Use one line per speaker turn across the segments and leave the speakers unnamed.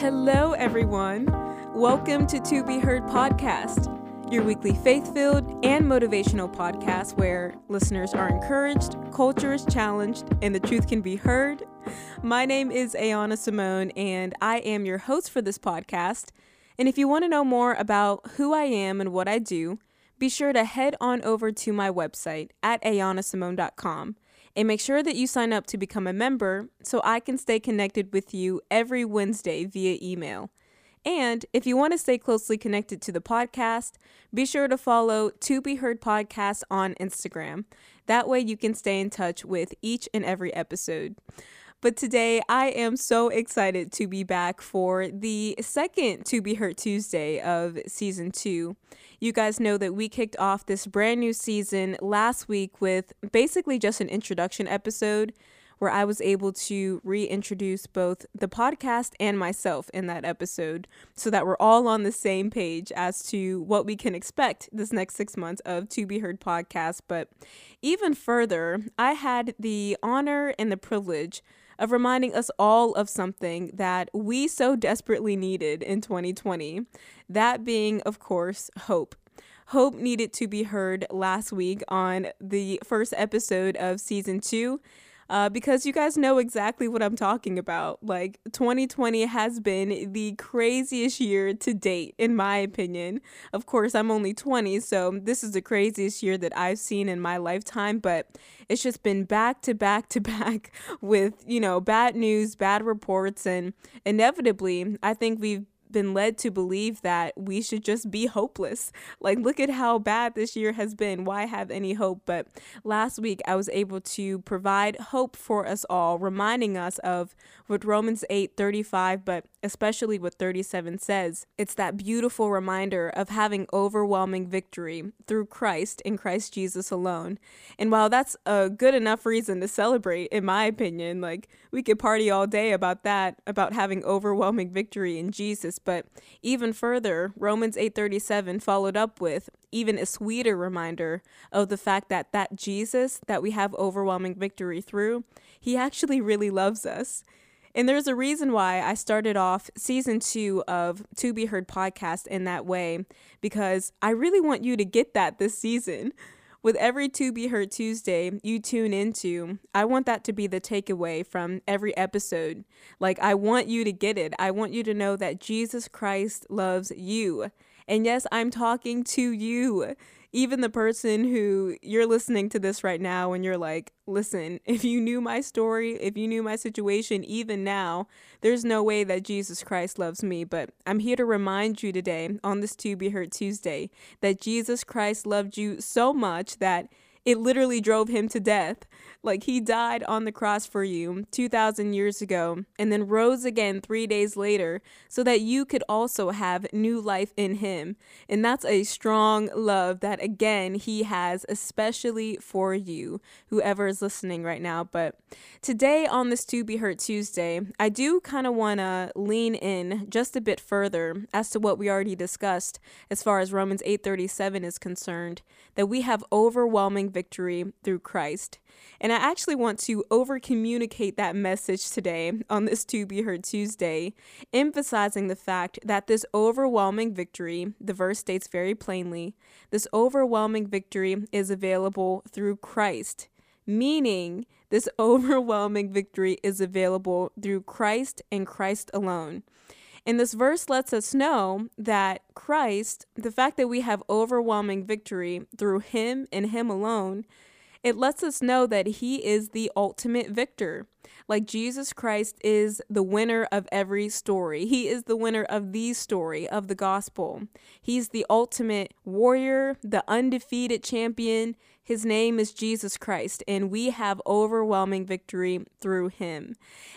Hello, everyone. Welcome to To Be Heard podcast, your weekly faith filled and motivational podcast where listeners are encouraged, culture is challenged, and the truth can be heard. My name is Ayana Symone, and I am your host for this podcast. And if you want to know more about who I am and what I do, be sure to head on over to my website at ayanasymone.com and make sure that you sign up to become a member so I can stay connected with you every Wednesday via email. And if you want to stay closely connected to the podcast, be sure to follow To Be Heard Podcast on Instagram. That way you can stay in touch with each and every episode. But today I am so excited to be back for the second To Be Heard Tuesday of season two. You guys know that we kicked off this brand new season last week with basically just an introduction episode where I was able to reintroduce both the podcast and myself in that episode so that we're all on the same page as to what we can expect this next six months of To Be Heard podcast. But even further, I had the honor and the privilege of reminding us all of something that we so desperately needed in 2020. That being, of course, hope. Hope needed to be heard last week on the first episode of season two uh, because you guys know exactly what I'm talking about. Like, 2020 has been the craziest year to date, in my opinion. Of course, I'm only 20, so this is the craziest year that I've seen in my lifetime, but it's just been back to back to back with, you know, bad news, bad reports, and inevitably, I think we've been led to believe that we should just be hopeless. Like, look at how bad this year has been. Why have any hope? But last week, I was able to provide hope for us all, reminding us of what Romans 8 35, but especially what 37 says. It's that beautiful reminder of having overwhelming victory through Christ in Christ Jesus alone. And while that's a good enough reason to celebrate, in my opinion, like we could party all day about that, about having overwhelming victory in Jesus. But even further, Romans 8:37 followed up with even a sweeter reminder of the fact that that Jesus that we have overwhelming victory through, he actually really loves us. And there's a reason why I started off season two of To Be Heard podcast in that way, because I really want you to get that this season. With every To Be Heard Tuesday you tune into, I want that to be the takeaway from every episode. Like, I want you to get it. I want you to know that Jesus Christ loves you. And yes, I'm talking to you even the person who you're listening to this right now and you're like, listen, if you knew my story, if you knew my situation, even now, there's no way that Jesus Christ loves me. But I'm here to remind you today on this To Be Heard Tuesday that Jesus Christ loved you so much that it literally drove him to death. Like he died on the cross for you 2,000 years ago and then rose again three days later so that you could also have new life in him. And that's a strong love that, again, he has especially for you, whoever is listening right now. But today on this To Be Heard Tuesday, I do kind of want to lean in just a bit further as to what we already discussed as far as Romans 8:37 is concerned, that we have overwhelming victory through Christ. And I actually want to over communicate that message today on this To Be Heard Tuesday, emphasizing the fact that this overwhelming victory, the verse states very plainly, this overwhelming victory is available through Christ, meaning this overwhelming victory is available through Christ and Christ alone. And this verse lets us know that Christ, the fact that we have overwhelming victory through Him and Him alone, it lets us know that He is the ultimate victor. Like Jesus Christ is the winner of every story. He is the winner of the story of the gospel. He's the ultimate warrior, the undefeated champion. His name is Jesus Christ, and we have overwhelming victory through him.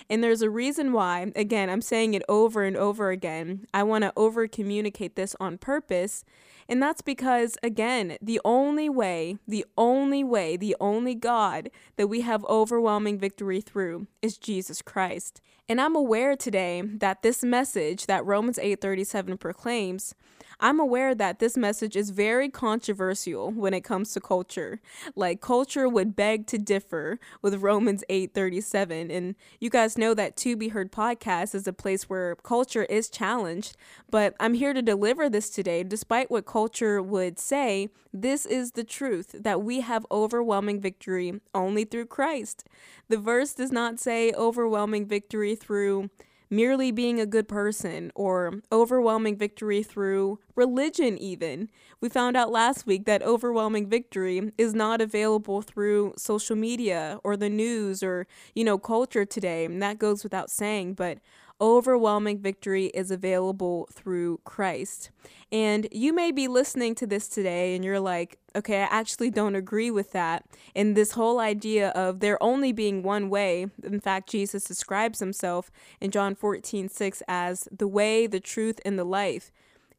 And there's a reason why, again, I'm saying it over and over again. I want to over communicate this on purpose and that's because, again, the only way, the only way, the only God that we have overwhelming victory through is Jesus Christ. And I'm aware today that this message that Romans 8:37 proclaims I'm aware that this message is very controversial when it comes to culture. Like culture would beg to differ with Romans 8:37 and you guys know that To Be Heard podcast is a place where culture is challenged, but I'm here to deliver this today despite what culture would say. This is the truth that we have overwhelming victory only through Christ. The verse does not say overwhelming victory through merely being a good person or overwhelming victory through religion, even. We found out last week that overwhelming victory is not available through social media or the news or, you know, culture today. And that goes without saying, but overwhelming victory is available through Christ. And you may be listening to this today and you're like, okay, I actually don't agree with that. And this whole idea of there only being one way, in fact, Jesus describes himself in John 14, 6 as the way, the truth, and the life.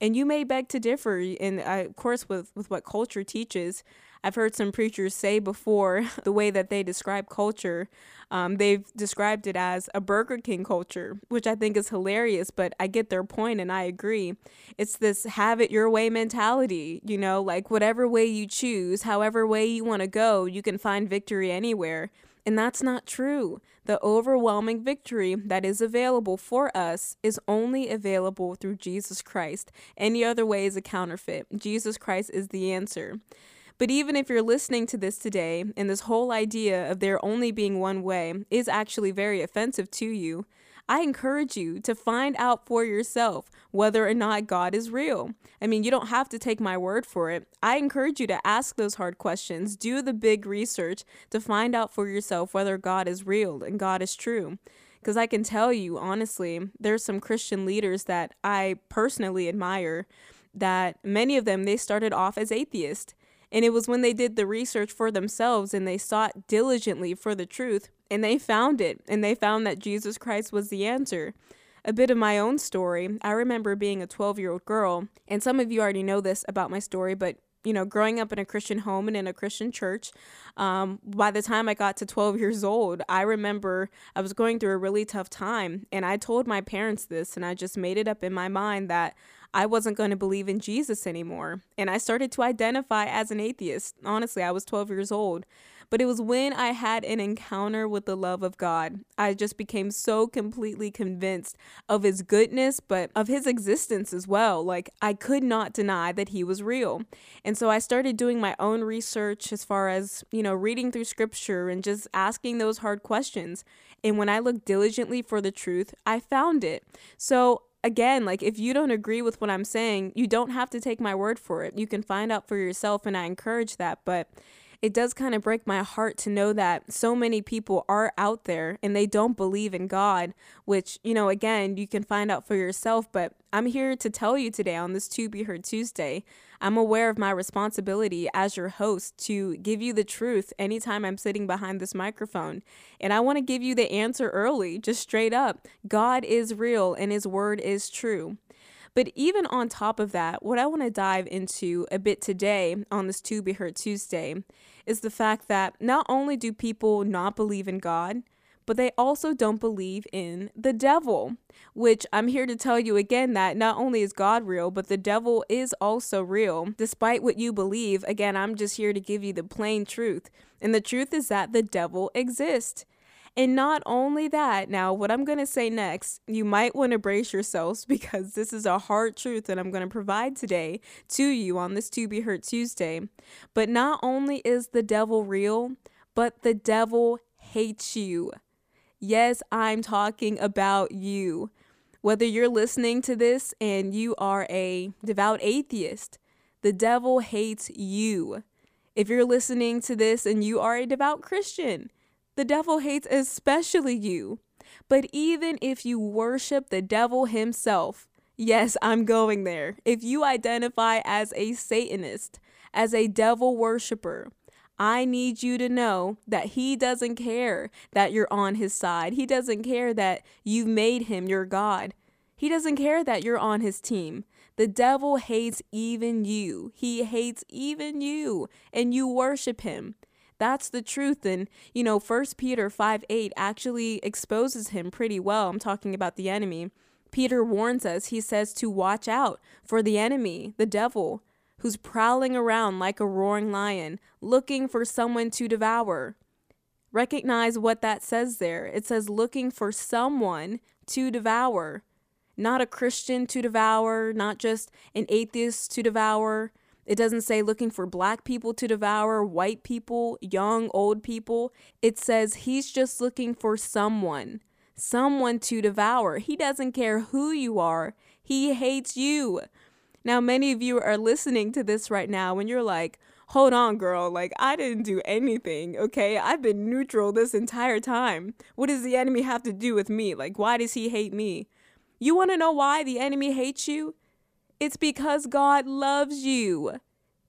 And you may beg to differ, and uh, of course, with, with what culture teaches. I've heard some preachers say before the way that they describe culture. Um, they've described it as a Burger King culture, which I think is hilarious, but I get their point and I agree. It's this have it your way mentality, you know, like whatever way you choose, however way you want to go, you can find victory anywhere. And that's not true. The overwhelming victory that is available for us is only available through Jesus Christ. Any other way is a counterfeit. Jesus Christ is the answer. But even if you're listening to this today and this whole idea of there only being one way is actually very offensive to you, I encourage you to find out for yourself whether or not God is real. I mean, you don't have to take my word for it. I encourage you to ask those hard questions, do the big research to find out for yourself whether God is real and God is true. Because I can tell you, honestly, there's some Christian leaders that I personally admire that many of them they started off as atheists and it was when they did the research for themselves and they sought diligently for the truth and they found it and they found that Jesus Christ was the answer. A bit of my own story. I remember being a 12 year old girl, and some of you already know this about my story, but you know, growing up in a Christian home and in a Christian church, um, by the time I got to 12 years old, I remember I was going through a really tough time. And I told my parents this, and I just made it up in my mind that I wasn't going to believe in Jesus anymore. And I started to identify as an atheist. Honestly, I was 12 years old. But it was when I had an encounter with the love of God. I just became so completely convinced of his goodness, but of his existence as well. Like, I could not deny that he was real. And so I started doing my own research as far as, you know, reading through scripture and just asking those hard questions. And when I looked diligently for the truth, I found it. So again, like if you don't agree with what I'm saying, you don't have to take my word for it. You can find out for yourself, and I encourage that. But it does kind of break my heart to know that so many people are out there and they don't believe in God, which, you know, again, you can find out for yourself. But I'm here to tell you today on this To Be Heard Tuesday, I'm aware of my responsibility as your host to give you the truth anytime I'm sitting behind this microphone. And I want to give you the answer early, just straight up. God is real and his word is true. But even on top of that, what I want to dive into a bit today on this To Be Heard Tuesday is the fact that not only do people not believe in God, but they also don't believe in the devil, which I'm here to tell you again that not only is God real, but the devil is also real. Despite what you believe, again, I'm just here to give you the plain truth. And the truth is that the devil exists. And not only that, now what I'm going to say next, you might want to brace yourselves because this is a hard truth that I'm going to provide today to you on this To Be Heard Tuesday. But not only is the devil real, but the devil hates you. Yes, I'm talking about you. Whether you're listening to this and you are a devout atheist, the devil hates you. If you're listening to this and you are a devout Christian, the devil hates especially you. But even if you worship the devil himself, yes, I'm going there. If you identify as a Satanist, as a devil worshiper, I need you to know that he doesn't care that you're on his side. He doesn't care that you've made him your God. He doesn't care that you're on his team. The devil hates even you. He hates even you, and you worship him. That's the truth. And, you know, First Peter 5 8 actually exposes him pretty well. I'm talking about the enemy. Peter warns us, he says to watch out for the enemy, the devil, who's prowling around like a roaring lion, looking for someone to devour. Recognize what that says there. It says looking for someone to devour, not a Christian to devour, not just an atheist to devour. It doesn't say looking for black people to devour, white people, young, old people. It says he's just looking for someone, someone to devour. He doesn't care who you are, he hates you. Now, many of you are listening to this right now and you're like, hold on, girl. Like, I didn't do anything, okay? I've been neutral this entire time. What does the enemy have to do with me? Like, why does he hate me? You want to know why the enemy hates you? It's because God loves you.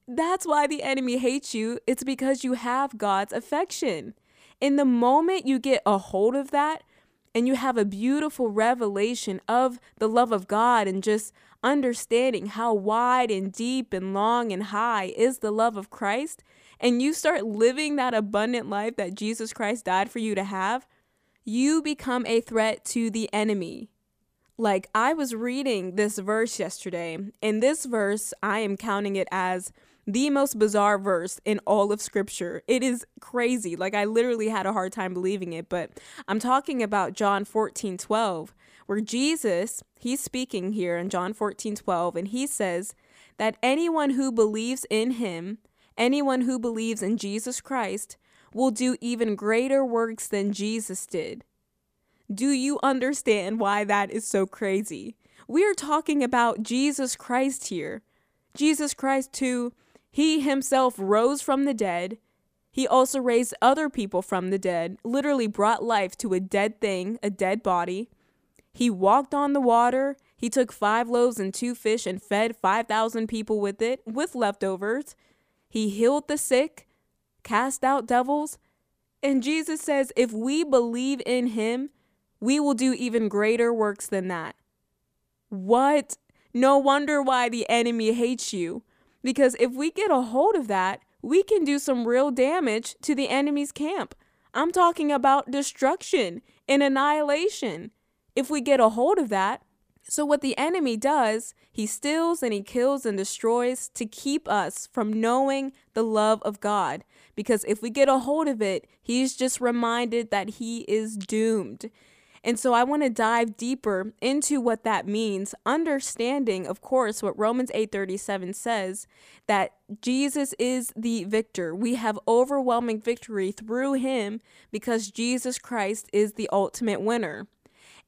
That's why the enemy hates you. It's because you have God's affection. In the moment you get a hold of that and you have a beautiful revelation of the love of God and just understanding how wide and deep and long and high is the love of Christ, and you start living that abundant life that Jesus Christ died for you to have, you become a threat to the enemy. Like, I was reading this verse yesterday. In this verse, I am counting it as the most bizarre verse in all of scripture. It is crazy. Like, I literally had a hard time believing it, but I'm talking about John 14 12, where Jesus, he's speaking here in John 14 12, and he says that anyone who believes in him, anyone who believes in Jesus Christ, will do even greater works than Jesus did. Do you understand why that is so crazy? We are talking about Jesus Christ here. Jesus Christ, who he himself rose from the dead. He also raised other people from the dead, literally brought life to a dead thing, a dead body. He walked on the water. He took five loaves and two fish and fed 5,000 people with it, with leftovers. He healed the sick, cast out devils. And Jesus says, if we believe in him, we will do even greater works than that. What? No wonder why the enemy hates you. Because if we get a hold of that, we can do some real damage to the enemy's camp. I'm talking about destruction and annihilation. If we get a hold of that, so, what the enemy does, he steals and he kills and destroys to keep us from knowing the love of God. Because if we get a hold of it, he's just reminded that he is doomed. And so I want to dive deeper into what that means, understanding, of course, what Romans 8:37 says that Jesus is the victor. We have overwhelming victory through him because Jesus Christ is the ultimate winner.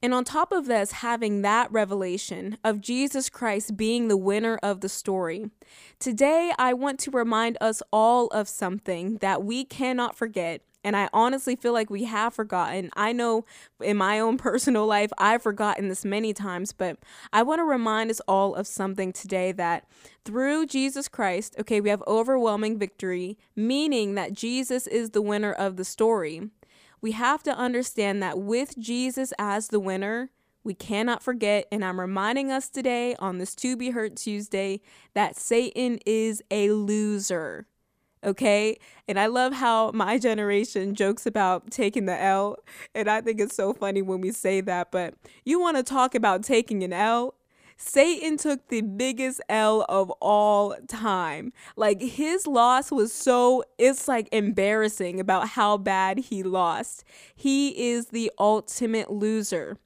And on top of this, having that revelation of Jesus Christ being the winner of the story, today I want to remind us all of something that we cannot forget and I honestly feel like we have forgotten. I know in my own personal life, I've forgotten this many times, but I want to remind us all of something today that through Jesus Christ, okay, we have overwhelming victory, meaning that Jesus is the winner of the story. We have to understand that with Jesus as the winner, we cannot forget, and I'm reminding us today on this To Be Heard Tuesday that Satan is a loser okay? And I love how my generation jokes about taking the L, and I think it's so funny when we say that, but you want to talk about taking an L? Satan took the biggest L of all time. Like his loss was so, it's like embarrassing about how bad he lost. He is the ultimate loser.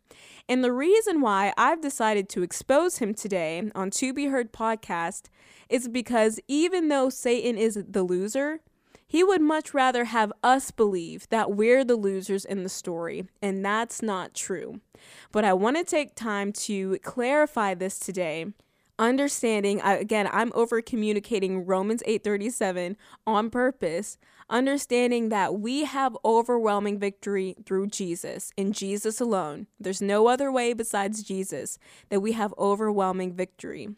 And the reason why I've decided to expose him today on To Be Heard podcast is because even though Satan is the loser, he would much rather have us believe that we're the losers in the story, and that's not true. But I want to take time to clarify this today. Understanding again, I'm over communicating Romans 8:37 on purpose, understanding that we have overwhelming victory through Jesus, in Jesus alone. There's no other way besides Jesus that we have overwhelming victory.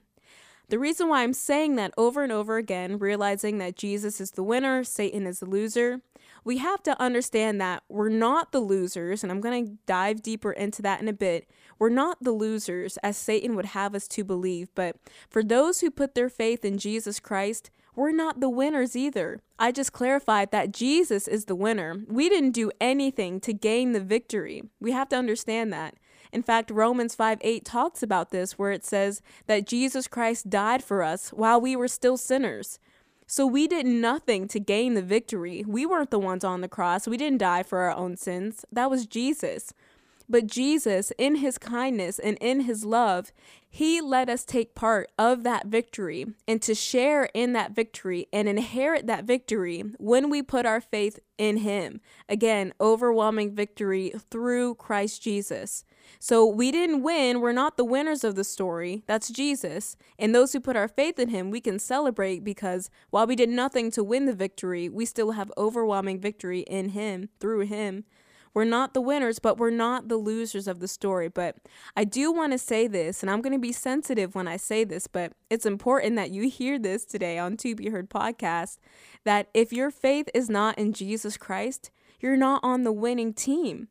The reason why I'm saying that over and over again, realizing that Jesus is the winner, Satan is the loser, we have to understand that we're not the losers, and I'm going to dive deeper into that in a bit. We're not the losers as Satan would have us to believe, but for those who put their faith in Jesus Christ, we're not the winners either. I just clarified that Jesus is the winner. We didn't do anything to gain the victory. We have to understand that. In fact, Romans 5 8 talks about this, where it says that Jesus Christ died for us while we were still sinners. So we did nothing to gain the victory. We weren't the ones on the cross. We didn't die for our own sins. That was Jesus. But Jesus, in his kindness and in his love, he let us take part of that victory and to share in that victory and inherit that victory when we put our faith in him. Again, overwhelming victory through Christ Jesus. So we didn't win. We're not the winners of the story. That's Jesus. And those who put our faith in him, we can celebrate because while we did nothing to win the victory, we still have overwhelming victory in him, through him. We're not the winners, but we're not the losers of the story. But I do want to say this, and I'm going to be sensitive when I say this, but it's important that you hear this today on To Be Heard podcast that if your faith is not in Jesus Christ, you're not on the winning team.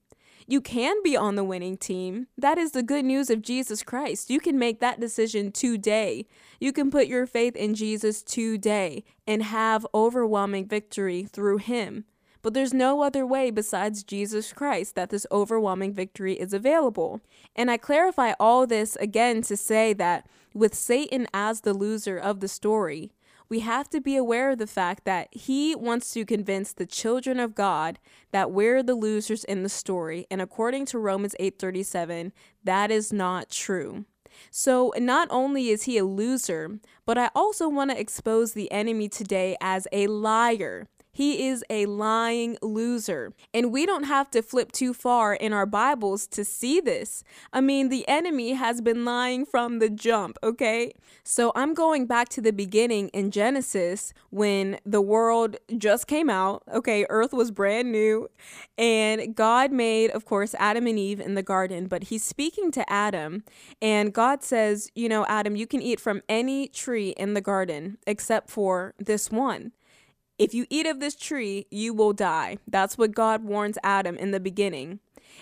You can be on the winning team. That is the good news of Jesus Christ. You can make that decision today. You can put your faith in Jesus today and have overwhelming victory through Him. But there's no other way besides Jesus Christ that this overwhelming victory is available. And I clarify all this again to say that with Satan as the loser of the story, we have to be aware of the fact that he wants to convince the children of God that we're the losers in the story. And according to Romans 8:37, that is not true. So, not only is he a loser, but I also want to expose the enemy today as a liar. He is a lying loser. And we don't have to flip too far in our Bibles to see this. I mean, the enemy has been lying from the jump, okay? So I'm going back to the beginning in Genesis when the world just came out, okay? Earth was brand new. And God made, of course, Adam and Eve in the garden, but he's speaking to Adam. And God says, You know, Adam, you can eat from any tree in the garden except for this one. If you eat of this tree, you will die. That's what God warns Adam in the beginning.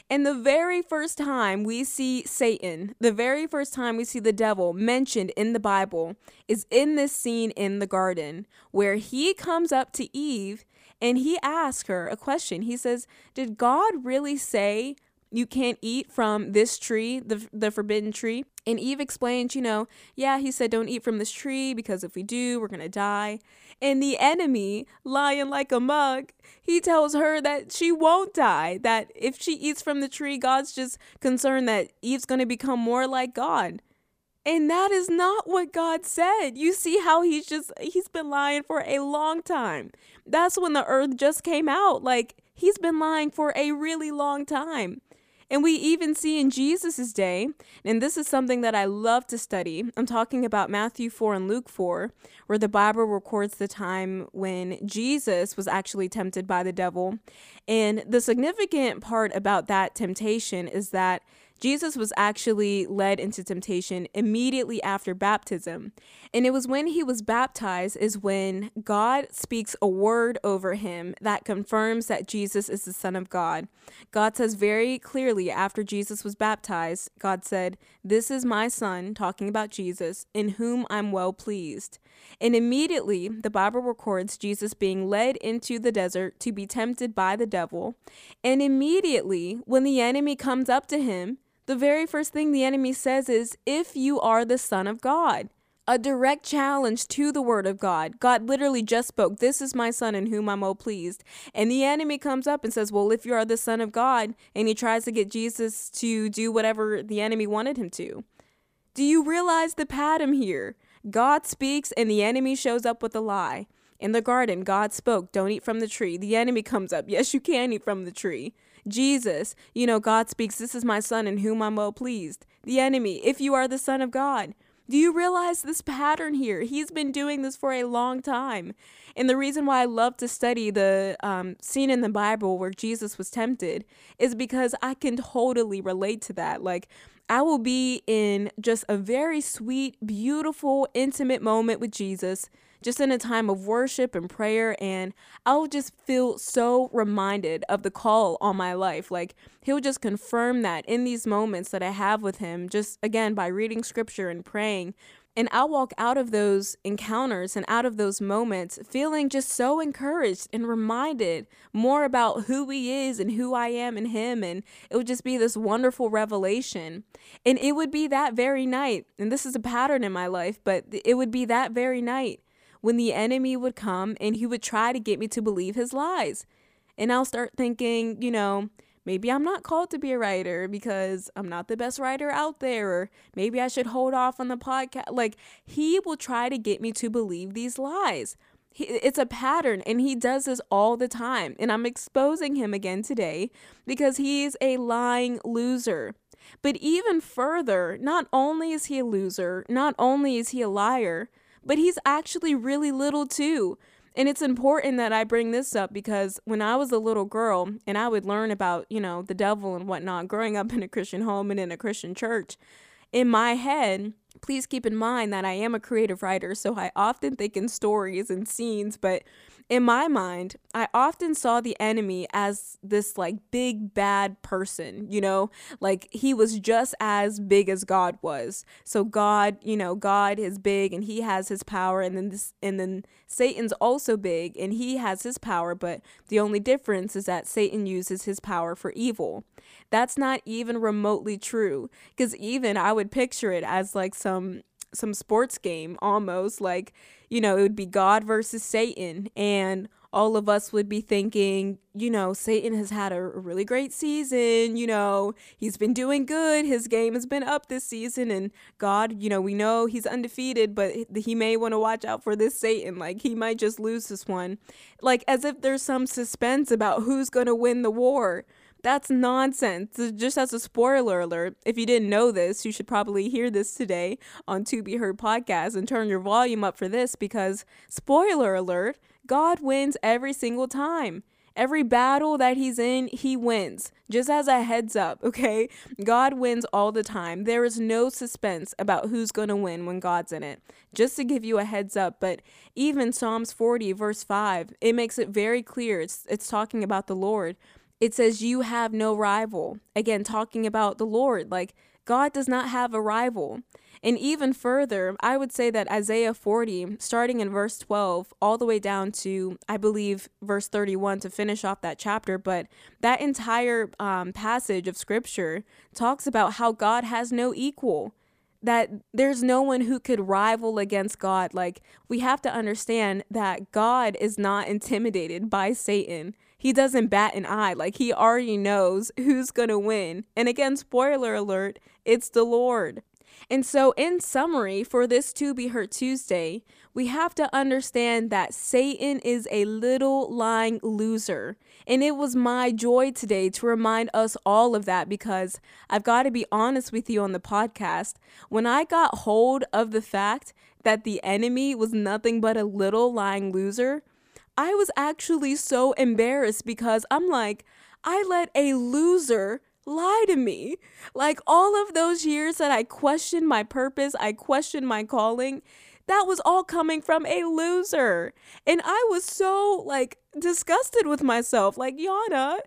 And the very first time we see Satan, the very first time we see the devil mentioned in the Bible, is in this scene in the garden where he comes up to Eve and he asks her a question. He says, Did God really say you can't eat from this tree, the, the forbidden tree? And Eve explains, you know, yeah, he said, don't eat from this tree because if we do, we're going to die. And the enemy, lying like a mug, he tells her that she won't die, that if she eats from the tree, God's just concerned that Eve's going to become more like God. And that is not what God said. You see how he's just, he's been lying for a long time. That's when the earth just came out. Like, he's been lying for a really long time. And we even see in Jesus' day, and this is something that I love to study. I'm talking about Matthew 4 and Luke 4, where the Bible records the time when Jesus was actually tempted by the devil. And the significant part about that temptation is that Jesus was actually led into temptation immediately after baptism. And it was when he was baptized is when God speaks a word over him that confirms that Jesus is the son of God. God says very clearly after Jesus was baptized, God said, "This is my son," talking about Jesus, "in whom I'm well pleased." And immediately the Bible records Jesus being led into the desert to be tempted by the devil. And immediately when the enemy comes up to him, the very first thing the enemy says is, If you are the Son of God. A direct challenge to the word of God. God literally just spoke, This is my son in whom I'm well pleased. And the enemy comes up and says, Well, if you are the son of God, and he tries to get Jesus to do whatever the enemy wanted him to. Do you realize the pattern here? God speaks, and the enemy shows up with a lie. In the garden, God spoke, Don't eat from the tree. The enemy comes up, Yes, you can eat from the tree. Jesus, you know, God speaks, This is my son in whom I'm well pleased. The enemy, if you are the son of God. Do you realize this pattern here? He's been doing this for a long time. And the reason why I love to study the um, scene in the Bible where Jesus was tempted is because I can totally relate to that. Like, I will be in just a very sweet, beautiful, intimate moment with Jesus just in a time of worship and prayer. And I'll just feel so reminded of the call on my life. Like he'll just confirm that in these moments that I have with him, just again by reading scripture and praying, And I'll walk out of those encounters and out of those moments feeling just so encouraged and reminded more about who He is and who I am in Him. And it would just be this wonderful revelation. And it would be that very night, and this is a pattern in my life, but it would be that very night when the enemy would come and he would try to get me to believe his lies. And I'll start thinking, you know, maybe I'm not called to be a writer because I'm not the best writer out there, or maybe I should hold off on the podcast. Like, he will try to get me to believe these lies. He, it's a pattern, and he does this all the time. And I'm exposing him again today because he's a lying loser. But even further, not only is he a loser, not only is he a liar, but he's actually really little too. And it's important that I bring this up because when I was a little girl and I would learn about, you know, the devil and whatnot, growing up in a Christian home and in a Christian church, in my head, please keep in mind that I am a creative writer, so I often think in stories and scenes, but in my mind, I often saw the enemy as this like big bad person, you know, like he was just as big as God was. So God, you know, God is big and he has his power and then this and then Satan's also big and he has his power, but the only difference is that Satan uses his power for evil. That's not even remotely true cuz even I would picture it as like some some sports game almost like you know it would be god versus satan and all of us would be thinking you know satan has had a really great season you know he's been doing good his game has been up this season and god you know we know he's undefeated but he may want to watch out for this satan like he might just lose this one. Like as if there's some suspense about who's going to win the war that's nonsense. Just as a spoiler alert, if you didn't know this, you should probably hear this today on To Be Heard podcast and turn your volume up for this because, spoiler alert, God wins every single time. Every battle that he's in, he wins. Just as a heads up, okay? God wins all the time. There is no suspense about who's going to win when God's in it. Just to give you a heads up, but even Psalms 40 verse 5, it makes it very clear. It's it's talking about the Lord it says, You have no rival. Again, talking about the Lord. Like, God does not have a rival. And even further, I would say that Isaiah 40, starting in verse 12, all the way down to, I believe, verse 31 to finish off that chapter, but that entire um, passage of scripture talks about how God has no equal that there's no one who could rival against God. Like, we have to understand that God is not intimidated by Satan he doesn't bat an eye. Like he already knows who's going to win. And again, spoiler alert, it's the Lord. And so, in summary, for this To Be Heard Tuesday, we have to understand that Satan is a little lying loser. And it was my joy today to remind us all of that because I've got to be honest with you on the podcast. When I got hold of the fact that the enemy was nothing but a little lying loser, I was actually so embarrassed because I'm like, I let a loser lie to me. Like all of those years that I questioned my purpose, I questioned my calling, that was all coming from a loser. And I was so like disgusted with myself. Like, Yana,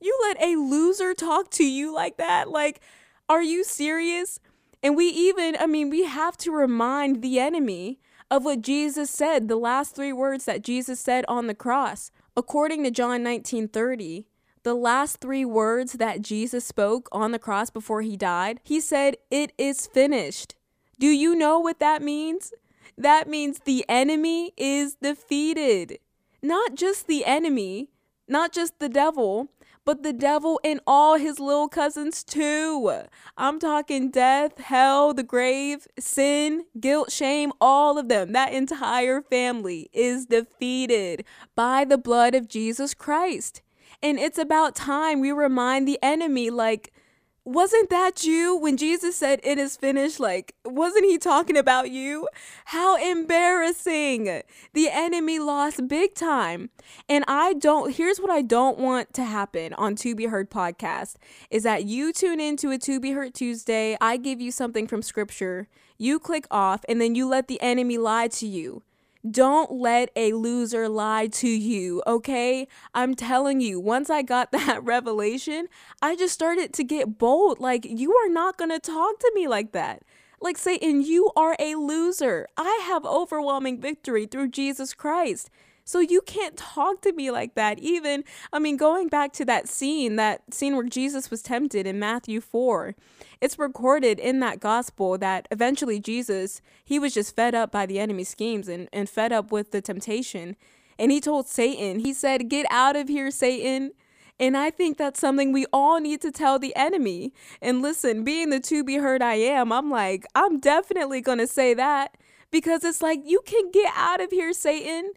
you let a loser talk to you like that? Like, are you serious? And we even, I mean, we have to remind the enemy of what Jesus said, the last three words that Jesus said on the cross. According to John 19 30, the last three words that Jesus spoke on the cross before he died, he said, It is finished. Do you know what that means? That means the enemy is defeated. Not just the enemy, not just the devil, but the devil and all his little cousins too. I'm talking death, hell, the grave, sin, guilt, shame, all of them. That entire family is defeated by the blood of Jesus Christ. And it's about time we remind the enemy, like, wasn't that you when Jesus said it is finished? Like, wasn't he talking about you? How embarrassing. The enemy lost big time. And I don't, here's what I don't want to happen on To Be Heard podcast is that you tune into a To Be Heard Tuesday. I give you something from scripture. You click off and then you let the enemy lie to you. Don't let a loser lie to you, okay? I'm telling you, once I got that revelation, I just started to get bold. Like, you are not gonna talk to me like that. Like, Satan, you are a loser. I have overwhelming victory through Jesus Christ. So you can't talk to me like that. Even, I mean, going back to that scene, that scene where Jesus was tempted in Matthew 4, it's recorded in that gospel that eventually Jesus, he was just fed up by the enemy's schemes and, and fed up with the temptation. And he told Satan, he said, Get out of here, Satan. And I think that's something we all need to tell the enemy. And listen, being the to be heard I am, I'm like, I'm definitely going to say that because it's like, you can get out of here, Satan.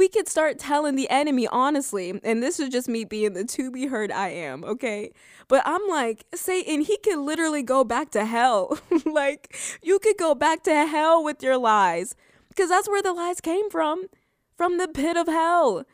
We could start telling the enemy honestly, and this is just me being the to be heard I am, okay? But I'm like, Satan, he could literally go back to hell. like, you could go back to hell with your lies because that's where the lies came from from the pit of hell.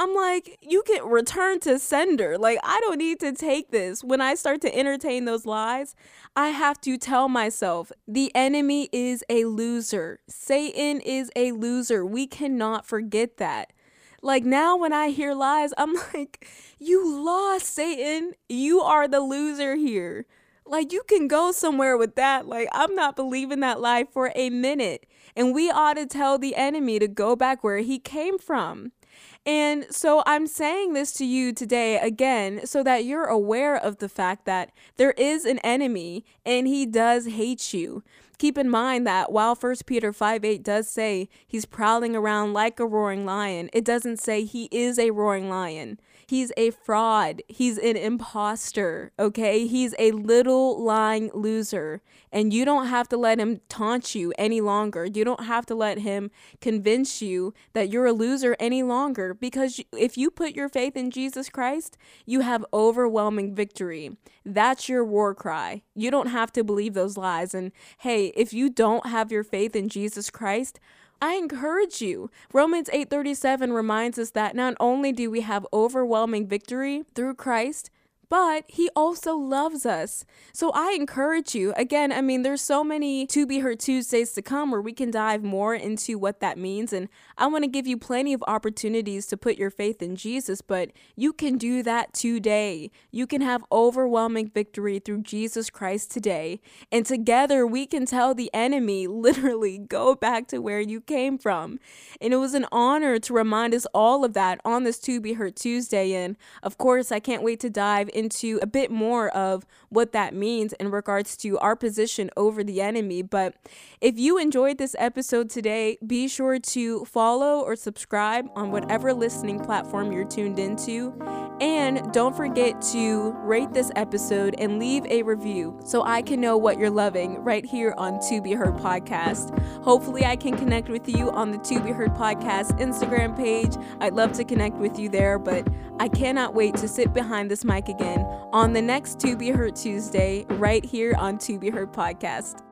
I'm like, you can return to sender. Like, I don't need to take this. When I start to entertain those lies, I have to tell myself the enemy is a loser. Satan is a loser. We cannot forget that. Like, now when I hear lies, I'm like, you lost, Satan. You are the loser here. Like, you can go somewhere with that. Like, I'm not believing that lie for a minute. And we ought to tell the enemy to go back where he came from. And so I'm saying this to you today again so that you're aware of the fact that there is an enemy and he does hate you. Keep in mind that while 1 Peter 5 8 does say he's prowling around like a roaring lion, it doesn't say he is a roaring lion. He's a fraud. He's an imposter. Okay. He's a little lying loser. And you don't have to let him taunt you any longer. You don't have to let him convince you that you're a loser any longer because if you put your faith in Jesus Christ, you have overwhelming victory. That's your war cry. You don't have to believe those lies. And hey, if you don't have your faith in Jesus Christ, I encourage you. Romans 8:37 reminds us that not only do we have overwhelming victory through Christ, but he also loves us. So I encourage you. Again, I mean, there's so many To Be Heard Tuesdays to come where we can dive more into what that means. And I want to give you plenty of opportunities to put your faith in Jesus, but you can do that today. You can have overwhelming victory through Jesus Christ today. And together we can tell the enemy, literally, go back to where you came from. And it was an honor to remind us all of that on this To Be Heard Tuesday. And of course, I can't wait to dive into a bit more of what that means in regards to our position over the enemy. But if you enjoyed this episode today, be sure to follow or subscribe on whatever listening platform you're tuned into. And don't forget to rate this episode and leave a review so I can know what you're loving right here on To Be Heard Podcast. Hopefully, I can connect with you on the To Be Heard Podcast Instagram page. I'd love to connect with you there, but I cannot wait to sit behind this mic again on the next To Be Heard Tuesday right here on To Be Heard Podcast.